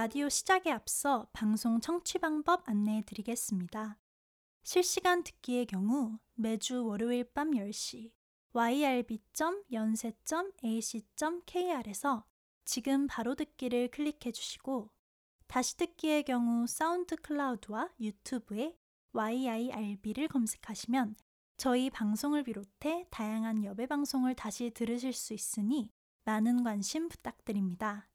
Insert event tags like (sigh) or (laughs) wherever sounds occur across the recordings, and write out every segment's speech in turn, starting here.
라디오 시작에 앞서 방송 청취 방법 안내해 드리겠습니다. 실시간 듣기의 경우 매주 월요일 밤 10시 yrb.연세.ac.kr에서 지금 바로 듣기를 클릭해 주시고 다시 듣기의 경우 사운드 클라우드와 유튜브에 YIRB를 검색하시면 저희 방송을 비롯해 다양한 여배 방송을 다시 들으실 수 있으니 많은 관심 부탁드립니다.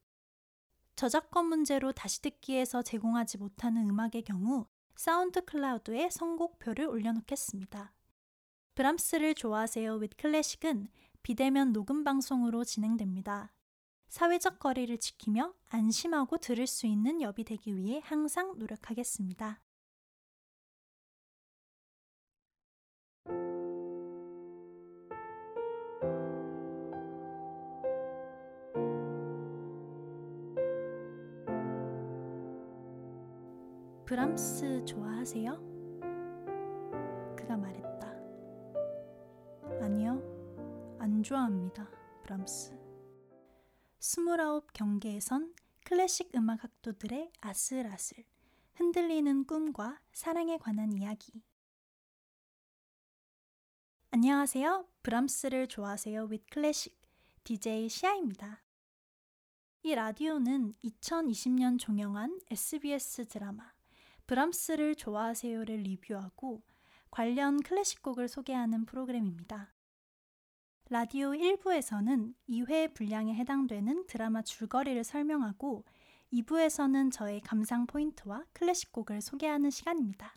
저작권 문제로 다시 듣기에서 제공하지 못하는 음악의 경우 사운드 클라우드에 선곡표를 올려놓겠습니다. 브람스를 좋아하세요 with 클래식은 비대면 녹음 방송으로 진행됩니다. 사회적 거리를 지키며 안심하고 들을 수 있는 엽이 되기 위해 항상 노력하겠습니다. 브람스 좋아하세요? 그가 말했다. 아니요, 안 좋아합니다. 브람스. 스물아홉 경계에선 클래식 음악 학도들의 아슬아슬, 흔들리는 꿈과 사랑에 관한 이야기. 안녕하세요. 브람스를 좋아하세요. with 클래식 DJ 시아입니다. 이 라디오는 2020년 종영한 SBS 드라마 브람스를 좋아하세요를 리뷰하고 관련 클래식 곡을 소개하는 프로그램입니다. 라디오 1부에서는 2회 분량에 해당되는 드라마 줄거리를 설명하고 2부에서는 저의 감상 포인트와 클래식 곡을 소개하는 시간입니다.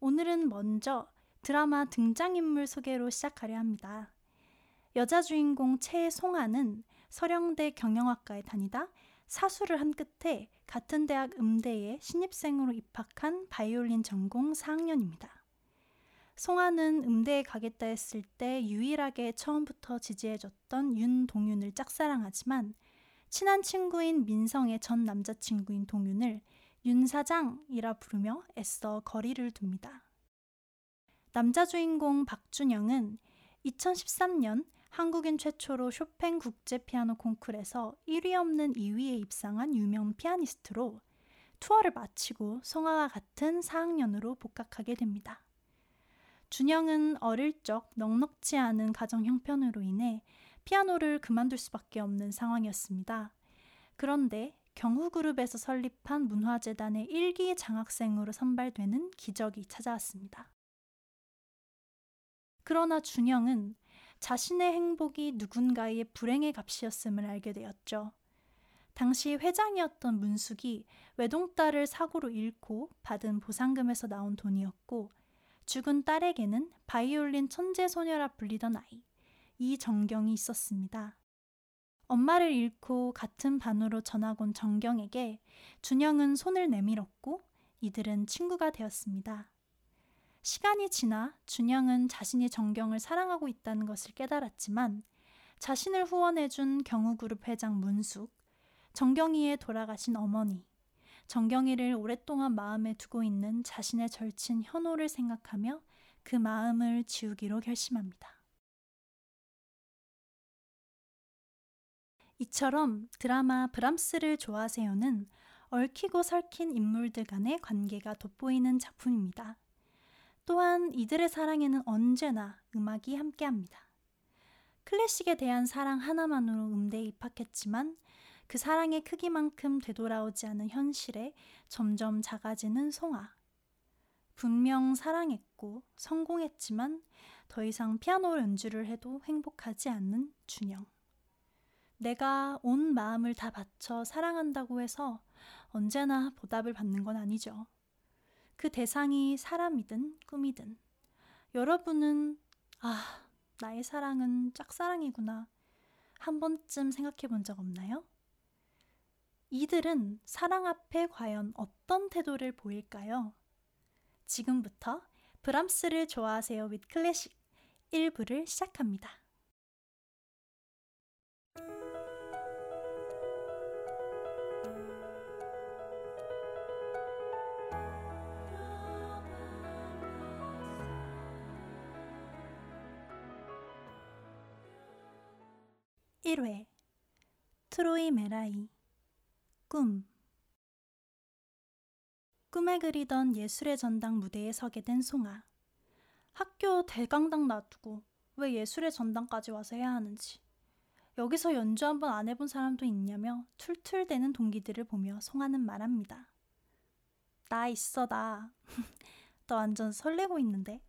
오늘은 먼저 드라마 등장인물 소개로 시작하려 합니다. 여자 주인공 최송아는 서령대 경영학과에 다니다 사수를 한 끝에 같은 대학 음대에 신입생으로 입학한 바이올린 전공 4학년입니다. 송아는 음대에 가겠다 했을 때 유일하게 처음부터 지지해줬던 윤동윤을 짝사랑하지만 친한 친구인 민성의 전 남자친구인 동윤을 윤 사장이라 부르며 애써 거리를 둡니다. 남자 주인공 박준영은 2013년 한국인 최초로 쇼팽 국제 피아노 콩쿨에서 1위 없는 2위에 입상한 유명 피아니스트로 투어를 마치고 성아와 같은 4학년으로 복학하게 됩니다. 준영은 어릴 적 넉넉지 않은 가정 형편으로 인해 피아노를 그만둘 수밖에 없는 상황이었습니다. 그런데 경후그룹에서 설립한 문화재단의 1기 장학생으로 선발되는 기적이 찾아왔습니다. 그러나 준영은 자신의 행복이 누군가의 불행의 값이었음을 알게 되었죠. 당시 회장이었던 문숙이 외동딸을 사고로 잃고 받은 보상금에서 나온 돈이었고 죽은 딸에게는 바이올린 천재 소녀라 불리던 아이 이정경이 있었습니다. 엄마를 잃고 같은 반으로 전학 온 정경에게 준영은 손을 내밀었고 이들은 친구가 되었습니다. 시간이 지나 준영은 자신이 정경을 사랑하고 있다는 것을 깨달았지만 자신을 후원해준 경우그룹 회장 문숙, 정경이의 돌아가신 어머니, 정경이를 오랫동안 마음에 두고 있는 자신의 절친 현호를 생각하며 그 마음을 지우기로 결심합니다. 이처럼 드라마 브람스를 좋아하세요는 얽히고 설킨 인물들 간의 관계가 돋보이는 작품입니다. 또한 이들의 사랑에는 언제나 음악이 함께합니다. 클래식에 대한 사랑 하나만으로 음대에 입학했지만 그 사랑의 크기만큼 되돌아오지 않은 현실에 점점 작아지는 송아. 분명 사랑했고 성공했지만 더 이상 피아노 연주를 해도 행복하지 않는 준영. 내가 온 마음을 다 바쳐 사랑한다고 해서 언제나 보답을 받는 건 아니죠. 그 대상이 사람이든 꿈이든 여러분은 아, 나의 사랑은 짝사랑이구나. 한 번쯤 생각해 본 적 없나요? 이들은 사랑 앞에 과연 어떤 태도를 보일까요? 지금부터 브람스를 좋아하세요 with 클래식 1부를 시작합니다. 1회 트로이 메라이 꿈 꿈에 그리던 예술의 전당 무대에 서게 된 송아. 학교 대강당 놔두고 왜 예술의 전당까지 와서 해야 하는지. 여기서 연주 한번 안 해본 사람도 있냐며 툴툴대는 동기들을 보며 송아는 말합니다. 나 있어, 나. (laughs) 너 완전 설레고 있는데?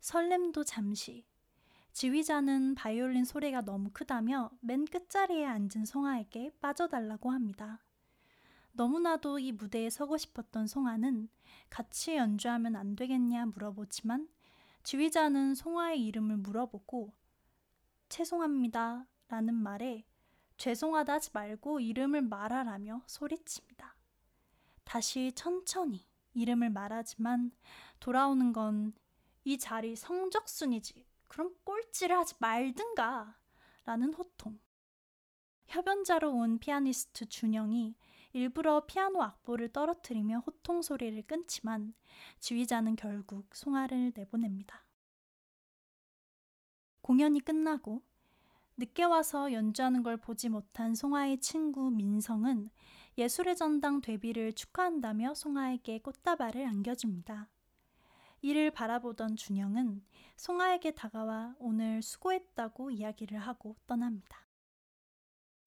설렘도 잠시. 지휘자는 바이올린 소리가 너무 크다며 맨 끝자리에 앉은 송아에게 빠져달라고 합니다. 너무나도 이 무대에 서고 싶었던 송아는 같이 연주하면 안 되겠냐 물어보지만 지휘자는 송아의 이름을 물어보고 죄송합니다 라는 말에 죄송하다 하지 말고 이름을 말하라며 소리칩니다. 다시 천천히 이름을 말하지만 돌아오는 건 이 자리 성적순이지. 그럼 꼴찌를 하지 말든가. 라는 호통. 협연자로 온 피아니스트 준영이 일부러 피아노 악보를 떨어뜨리며 호통 소리를 끊지만 지휘자는 결국 송아를 내보냅니다. 공연이 끝나고 늦게 와서 연주하는 걸 보지 못한 송아의 친구 민성은 예술의 전당 데뷔를 축하한다며 송아에게 꽃다발을 안겨줍니다. 이를 바라보던 준영은 송아에게 다가와 오늘 수고했다고 이야기를 하고 떠납니다.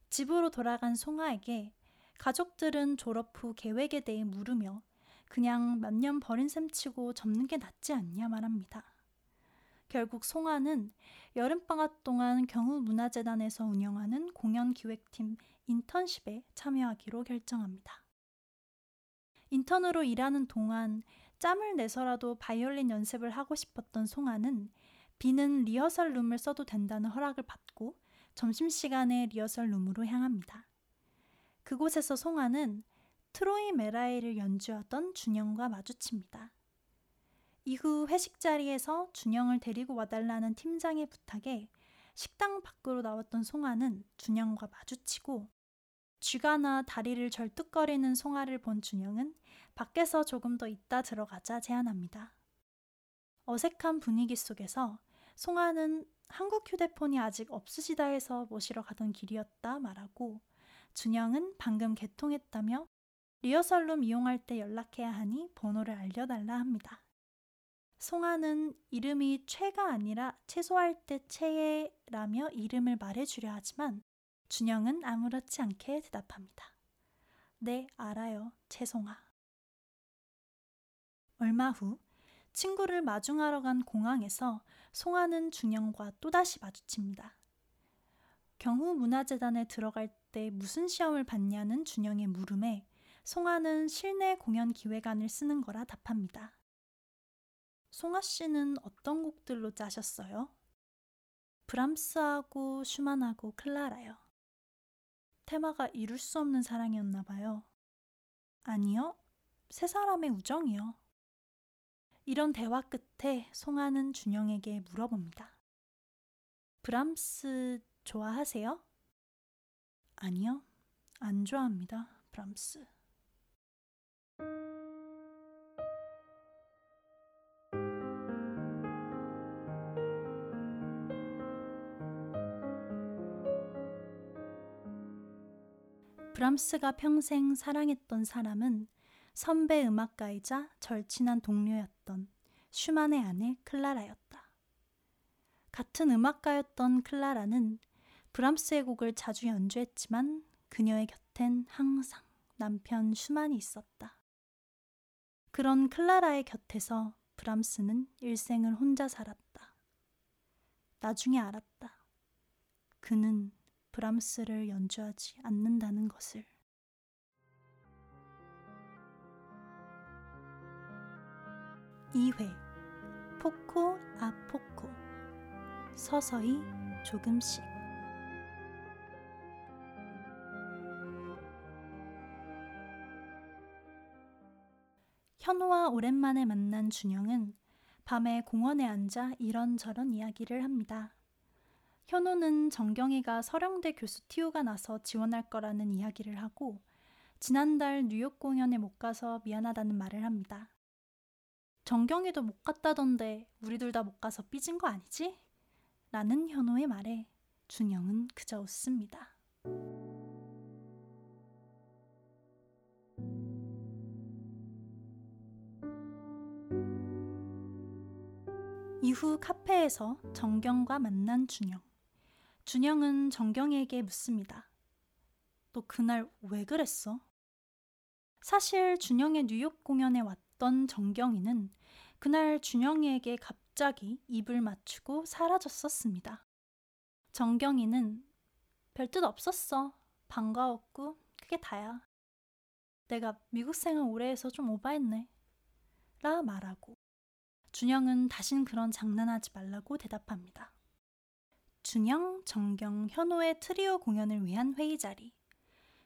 집으로 돌아간 송아에게 가족들은 졸업 후 계획에 대해 물으며 그냥 몇 년 버린 셈 치고 접는 게 낫지 않냐 말합니다. 결국 송아는 여름방학 동안 경우문화재단에서 운영하는 공연기획팀 인턴십에 참여하기로 결정합니다. 인턴으로 일하는 동안 짬을 내서라도 바이올린 연습을 하고 싶었던 송아는 비는 리허설 룸을 써도 된다는 허락을 받고 점심시간에 리허설 룸으로 향합니다. 그곳에서 송아는 트로이 메라이를 연주하던 준영과 마주칩니다. 이후 회식 자리에서 준영을 데리고 와달라는 팀장의 부탁에 식당 밖으로 나왔던 송아는 준영과 마주치고 쥐가 나 다리를 절뚝거리는 송아를 본 준영은 밖에서 조금 더 있다 들어가자 제안합니다. 어색한 분위기 속에서 송아는 한국 휴대폰이 아직 없으시다 해서 모시러 가던 길이었다 말하고 준영은 방금 개통했다며 리허설룸 이용할 때 연락해야 하니 번호를 알려달라 합니다. 송아는 이름이 최가 아니라 채소할 때 채예라며 이름을 말해주려 하지만 준영은 아무렇지 않게 대답합니다. 네, 알아요. 채송아. 얼마 후 친구를 마중하러 간 공항에서 송아는 준영과 또다시 마주칩니다. 경후 문화재단에 들어갈 때 무슨 시험을 봤냐는 준영의 물음에 송아는 실내 공연 기획안을 쓰는 거라 답합니다. 송아 씨는 어떤 곡들로 짜셨어요? 브람스하고 슈만하고 클라라요. 테마가 이룰 수 없는 사랑이었나 봐요. 아니요. 세 사람의 우정이요. 이런 대화 끝에 송아는 준영에게 물어봅니다. 브람스 좋아하세요? 아니요, 안 좋아합니다. 브람스. 브람스가 평생 사랑했던 사람은 선배 음악가이자 절친한 동료였던 슈만의 아내 클라라였다. 같은 음악가였던 클라라는 브람스의 곡을 자주 연주했지만 그녀의 곁엔 항상 남편 슈만이 있었다. 그런 클라라의 곁에서 브람스는 일생을 혼자 살았다. 나중에 알았다. 그는 브람스를 연주하지 않는다는 것을. 2회 포코 아 포코 서서히 조금씩 현호와 오랜만에 만난 준영은 밤에 공원에 앉아 이런저런 이야기를 합니다. 현호는 정경이가 서령대 교수 티오가 나서 지원할 거라는 이야기를 하고 지난달 뉴욕 공연에 못 가서 미안하다는 말을 합니다. 정경이도 못 갔다던데 우리 둘 다 못 가서 삐진 거 아니지? 라는 현호의 말에 준영은 그저 웃습니다. 이후 카페에서 정경과 만난 준영. 준영은 정경에게 묻습니다. 너 그날 왜 그랬어? 사실 준영의 뉴욕 공연에 왔다. 던 정경이는 그날 준영이에게 갑자기 입을 맞추고 사라졌었습니다. 정경이는 별 뜻 없었어. 반가웠고 그게 다야. 내가 미국 생활 오래 해서 좀 오바했네. 라 말하고 준영은 다신 그런 장난하지 말라고 대답합니다. 준영, 정경, 현호의 트리오 공연을 위한 회의 자리.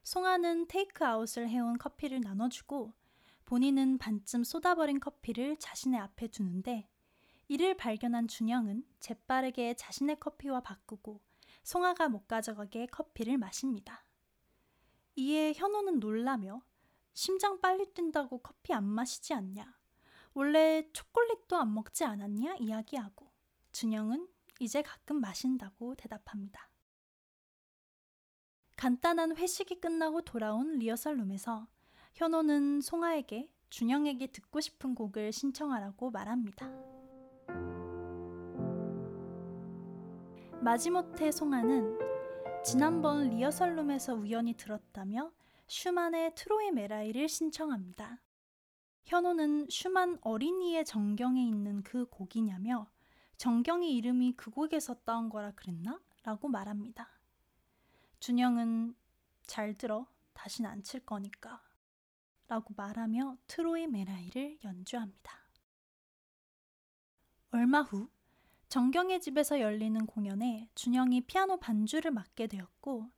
송아는 테이크아웃을 해온 커피를 나눠주고 본인은 반쯤 쏟아버린 커피를 자신의 앞에 두는데 이를 발견한 준영은 재빠르게 자신의 커피와 바꾸고 송아가 못 가져가게 커피를 마십니다. 이에 현호는 놀라며 심장 빨리 뛴다고 커피 안 마시지 않냐? 원래 초콜릿도 안 먹지 않았냐? 이야기하고 준영은 이제 가끔 마신다고 대답합니다. 간단한 회식이 끝나고 돌아온 리허설 룸에서 현호는 송아에게 준영에게 듣고 싶은 곡을 신청하라고 말합니다. 마지못해 송아는 지난번 리허설룸에서 우연히 들었다며 슈만의 트로이 메라이를 신청합니다. 현호는 슈만 어린이의 정경에 있는 그 곡이냐며 정경의 이름이 그 곡에서 따온 거라 그랬나? 라고 말합니다. 준영은 잘 들어 다신 안 칠 거니까 라고 말하며 트로이 메라이를 연주합니다. 얼마 후 정경의 집에서 열리는 공연에 준영이 피아노 반주를 맡게 되었고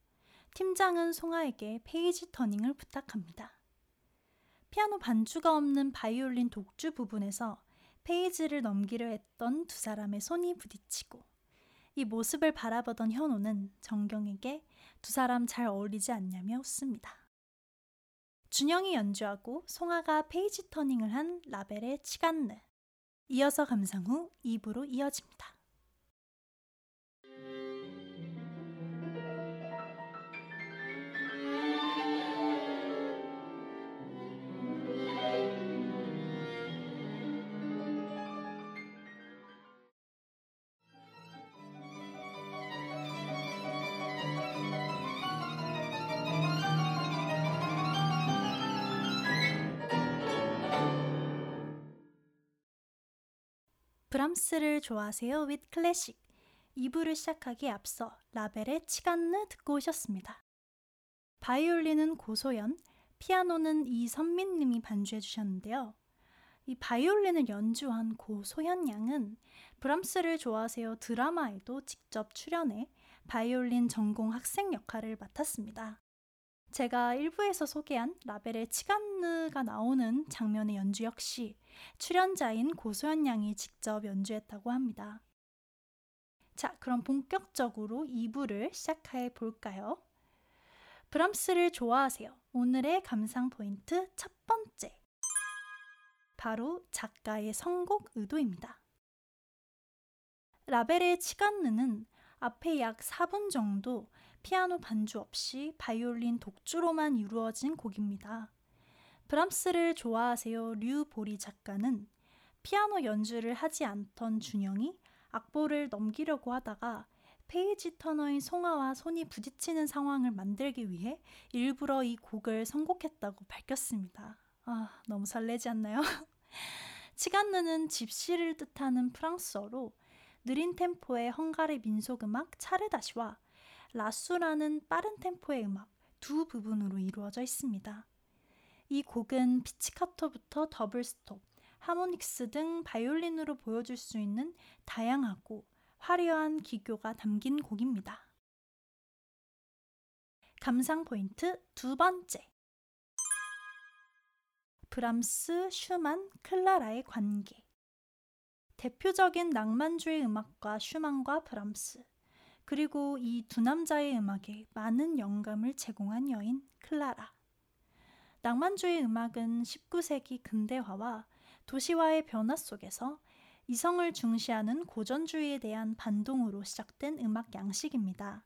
팀장은 송아에게 page turning을 부탁합니다. 피아노 반주가 없는 바이올린 독주 부분에서 페이지를 넘기려 했던 두 사람의 손이 부딪히고 이 모습을 바라보던 현호는 정경에게 두 사람 잘 어울리지 않냐며 웃습니다. 준영이 연주하고 송아가 page turning을 한 라벨의 Tzigane. 이어서 감상 후 2부로 이어집니다. 브람스를 좋아하세요? with 클래식 2부를 시작하기에 앞서 라벨의 치간느 듣고 오셨습니다. 바이올린은 고소연, 피아노는 이선민 님이 반주해 주셨는데요. 이 바이올린을 연주한 고소현 양은 브람스를 좋아하세요 드라마에도 직접 출연해 바이올린 전공 학생 역할을 맡았습니다. 제가 1부에서 소개한 라벨의 치간느가 나오는 장면의 연주 역시 출연자인 고소연 양이 직접 연주했다고 합니다. 자, 그럼 본격적으로 2부를 시작해 볼까요? 브람스를 좋아하세요. 오늘의 감상 포인트 첫 번째. 바로 작가의 선곡 의도입니다. 라벨의 치간느는 앞에 약 4분 정도 피아노 반주 없이 바이올린 독주로만 이루어진 곡입니다. 브람스를 좋아하세요 류보리 작가는 피아노 연주를 하지 않던 준영이 악보를 넘기려고 하다가 페이지 터너인 송아와 손이 부딪히는 상황을 만들기 위해 일부러 이 곡을 선곡했다고 밝혔습니다. 아, 너무 설레지 않나요? (laughs) Tzigane는 집시를 뜻하는 프랑스어로 느린 템포의 헝가리 민속음악 차르다시와 라수라는 빠른 템포의 음악 두 부분으로 이루어져 있습니다. 이 곡은 피치카토부터 double stop, harmonics 등 바이올린으로 보여줄 수 있는 다양하고 화려한 기교가 담긴 곡입니다. 감상 포인트 두 번째. 브람스, 슈만, 클라라의 관계. 대표적인 낭만주의 음악가 슈만과 브람스. 그리고 이 두 남자의 음악에 많은 영감을 제공한 여인 클라라. 낭만주의 음악은 19세기 근대화와 도시화의 변화 속에서 이성을 중시하는 고전주의에 대한 반동으로 시작된 음악 양식입니다.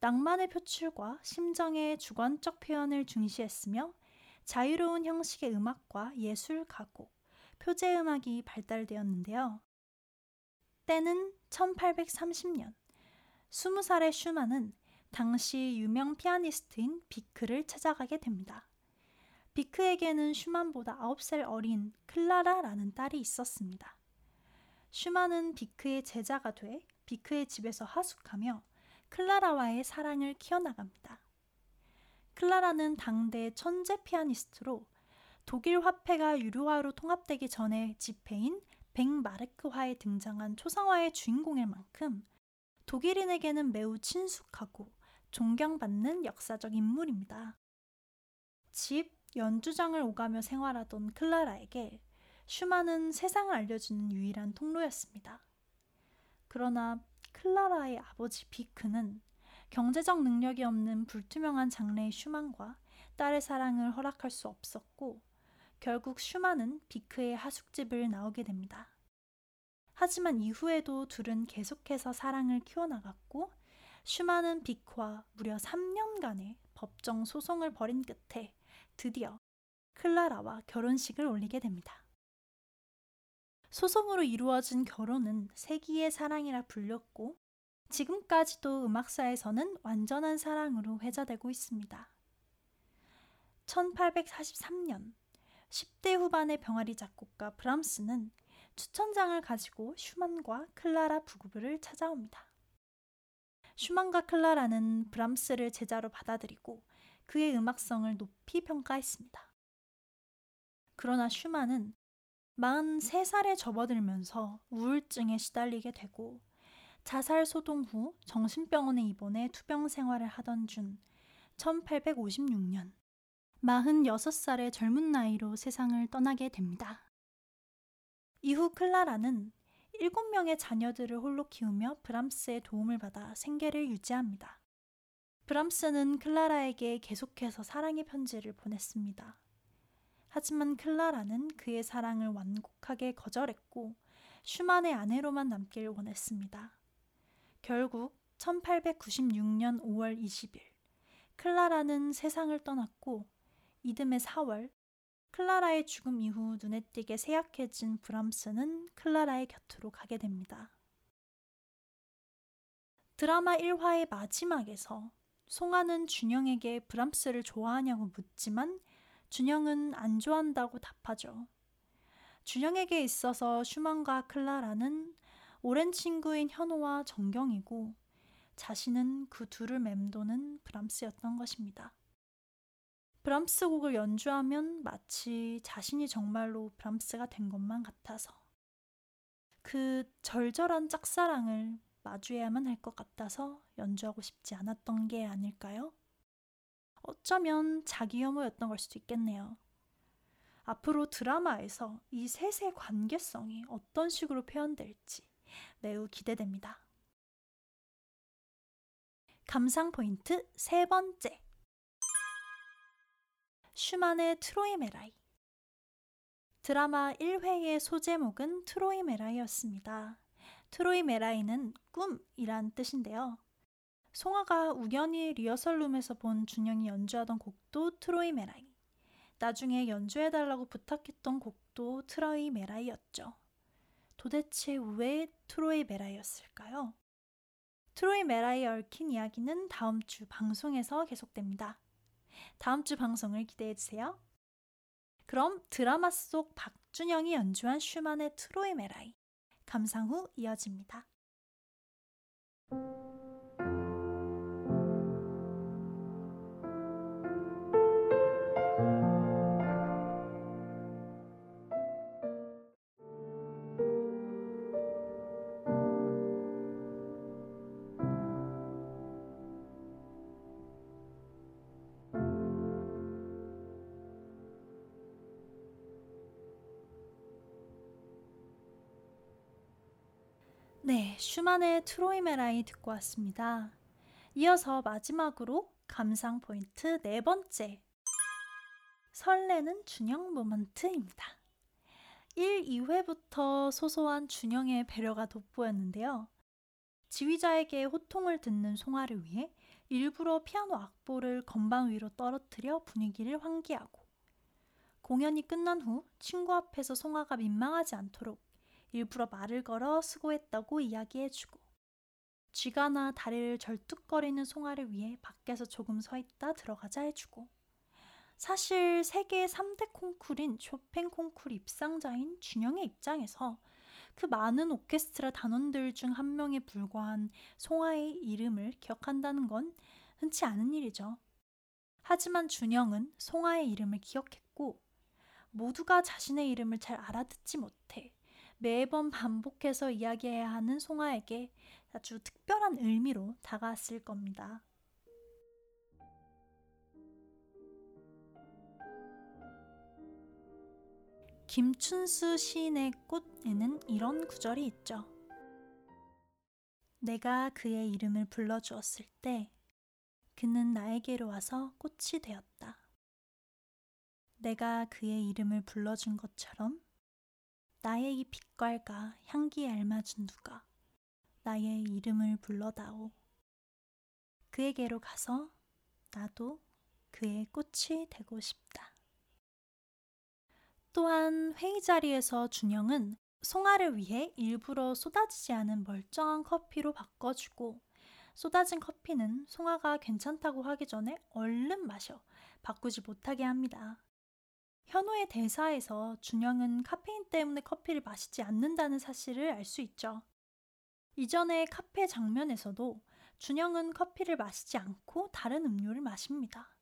낭만의 표출과 심정의 주관적 표현을 중시했으며 자유로운 형식의 음악과 예술 가곡, 표제 음악이 발달되었는데요. 때는 1830년. 20살의 슈만은 당시 유명 피아니스트인 비크를 찾아가게 됩니다. 비크에게는 슈만보다 9살 어린 클라라라는 딸이 있었습니다. 슈만은 비크의 제자가 돼 비크의 집에서 하숙하며 클라라와의 사랑을 키워나갑니다. 클라라는 당대 천재 피아니스트로 독일 화폐가 유로화로 통합되기 전에 지폐인 백마르크화에 등장한 초상화의 주인공일 만큼 독일인에게는 매우 친숙하고 존경받는 역사적 인물입니다. 집, 연주장을 오가며 생활하던 클라라에게 슈만은 세상을 알려주는 유일한 통로였습니다. 그러나 클라라의 아버지 비크는 경제적 능력이 없는 불투명한 장래의 슈만과 딸의 사랑을 허락할 수 없었고 결국 슈만은 비크의 하숙집을 나오게 됩니다. 하지만 이후에도 둘은 계속해서 사랑을 키워나갔고 슈만은 비크와 무려 3년간의 법정 소송을 벌인 끝에 드디어 클라라와 결혼식을 올리게 됩니다. 소송으로 이루어진 결혼은 세기의 사랑이라 불렸고 지금까지도 음악사에서는 완전한 사랑으로 회자되고 있습니다. 1843년 10대 후반의 병아리 작곡가 브람스는 추천장을 가지고 슈만과 클라라 부부를 찾아옵니다. 슈만과 클라라는 브람스를 제자로 받아들이고 그의 음악성을 높이 평가했습니다. 그러나 슈만은 43살에 접어들면서 우울증에 시달리게 되고 자살 소동 후 정신병원에 입원해 투병 생활을 하던 중 1856년 46살의 젊은 나이로 세상을 떠나게 됩니다. 이후 클라라는 7명의 자녀들을 홀로 키우며 브람스의 도움을 받아 생계를 유지합니다. 브람스는 클라라에게 계속해서 사랑의 편지를 보냈습니다. 하지만 클라라는 그의 사랑을 완곡하게 거절했고 슈만의 아내로만 남길 원했습니다. 결국 1896년 5월 20일 클라라는 세상을 떠났고 이듬해 4월 클라라의 죽음 이후 눈에 띄게 세약해진 브람스는 클라라의 곁으로 가게 됩니다. 드라마 1화의 마지막에서 송아는 준영에게 브람스를 좋아하냐고 묻지만 준영은 안 좋아한다고 답하죠. 준영에게 있어서 슈만과 클라라는 오랜 친구인 현호와 정경이고 자신은 그 둘을 맴도는 브람스였던 것입니다. 브람스 곡을 연주하면 마치 자신이 정말로 브람스가 된 것만 같아서 그 절절한 짝사랑을 마주해야만 할 것 같아서 연주하고 싶지 않았던 게 아닐까요? 어쩌면 자기 혐오였던 걸 수도 있겠네요. 앞으로 드라마에서 이 셋의 관계성이 어떤 식으로 표현될지 매우 기대됩니다. 감상 포인트 세 번째. 슈만의 트로이메라이. 드라마 1회의 소제목은 트로이메라이였습니다. 트로이메라이는 꿈이란 뜻인데요. 송아가 우연히 리허설룸에서 본 준영이 연주하던 곡도 트로이메라이. 나중에 연주해달라고 부탁했던 곡도 트로이 메라이였죠. 도대체 왜 트로이 메라이였을까요? 트로이 메라이에 얽힌 이야기는 다음 주 방송에서 계속됩니다. 다음 주 방송을 기대해 주세요. 그럼 드라마 속 박준영이 연주한 슈만의 트로이 메라이 감상 후 이어집니다. 슈만의 트로이 메라이 듣고 왔습니다. 이어서 마지막으로 감상 포인트 네 번째. 설레는 준영 모먼트입니다. 1, 2회부터 소소한 준영의 배려가 돋보였는데요. 지휘자에게 호통을 듣는 송아를 위해 일부러 피아노 악보를 건반 위로 떨어뜨려 분위기를 환기하고 공연이 끝난 후 친구 앞에서 송아가 민망하지 않도록 일부러 말을 걸어 수고했다고 이야기해주고 쥐가나 다리를 절뚝거리는 송아를 위해 밖에서 조금 서 있다 들어가자 해주고 사실 세계 3대 콩쿨인 쇼팽 콩쿨 입상자인 준영의 입장에서 그 많은 오케스트라 단원들 중 한 명에 불과한 송아의 이름을 기억한다는 건 흔치 않은 일이죠. 하지만 준영은 송아의 이름을 기억했고 모두가 자신의 이름을 잘 알아듣지 못해 매번 반복해서 이야기해야 하는 송아에게 아주 특별한 의미로 다가왔을 겁니다. 김춘수 시인의 꽃에는 이런 구절이 있죠. 내가 그의 이름을 불러주었을 때 그는 나에게로 와서 꽃이 되었다. 내가 그의 이름을 불러준 것처럼 나의 이 빛깔과 향기에 알맞은 누가 나의 이름을 불러다오. 그에게로 가서 나도 그의 꽃이 되고 싶다. 또한 회의 자리에서 준영은 송아를 위해 일부러 쏟아지지 않은 멀쩡한 커피로 바꿔주고 쏟아진 커피는 송아가 괜찮다고 하기 전에 얼른 마셔 바꾸지 못하게 합니다. 현우의 대사에서 준영은 카페인 때문에 커피를 마시지 않는다는 사실을 알 수 있죠. 이전의 카페 장면에서도 준영은 커피를 마시지 않고 다른 음료를 마십니다.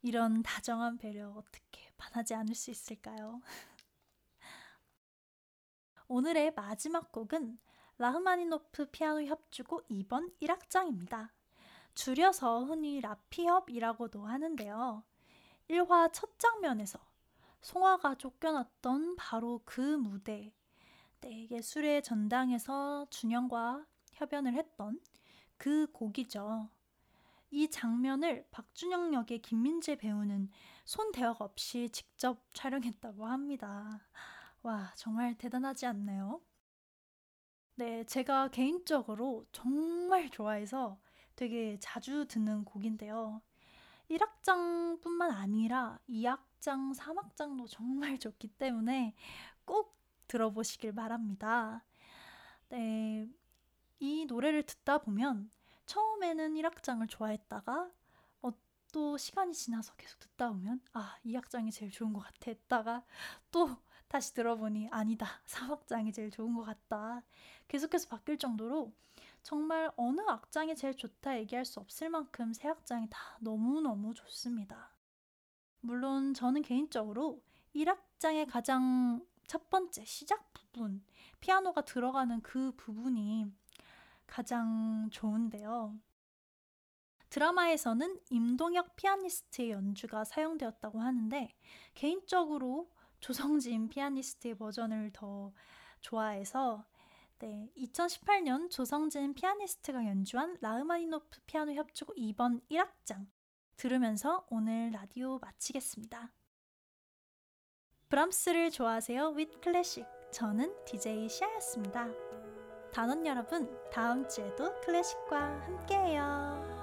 이런 다정한 배려 어떻게 반하지 않을 수 있을까요? (laughs) 오늘의 마지막 곡은 라흐마니노프 피아노 협주고 2번 1악장입니다. 줄여서 흔히 라피협이라고도 하는데요. 1화 첫 장면에서 송화가 쫓겨났던 바로 그 무대, 네, 예술의 전당에서 준영과 협연을 했던 그 곡이죠. 이 장면을 박준영 역의 김민재 배우는 손 대역 없이 직접 촬영했다고 합니다. 와, 정말 대단하지 않나요? 네, 제가 개인적으로 정말 좋아해서 되게 자주 듣는 곡인데요. 1악장뿐만 아니라 2악 장, 3악장도 정말 (laughs) 좋기 때문에 꼭 들어보시길 바랍니다. 네, 이 노래를 듣다 보면 처음에는 1악장을 좋아했다가 어, 또 시간이 지나서 계속 듣다 보면 아, 2악장이 제일 좋은 것 같아 했다가 또 다시 들어보니 아니다. (laughs) 3악장이 제일 좋은 것 같다. 계속해서 바뀔 정도로 정말 어느 악장이 제일 좋다 얘기할 수 없을 만큼 세 악장이 다 너무너무 좋습니다. 물론 저는 개인적으로 1악장의 가장 첫 번째 시작 부분, 피아노가 들어가는 그 부분이 가장 좋은데요. 드라마에서는 임동혁 피아니스트의 연주가 사용되었다고 하는데 개인적으로 조성진 피아니스트의 버전을 더 좋아해서 네, 2018년 조성진 피아니스트가 연주한 라흐마니노프 피아노 협주곡 2번 1악장 들으면서 오늘 라디오 마치겠습니다. 브람스를 좋아하세요? with 클래식 저는 DJ 시아였습니다. 단원 여러분, 다음 주에도 클래식과 함께해요.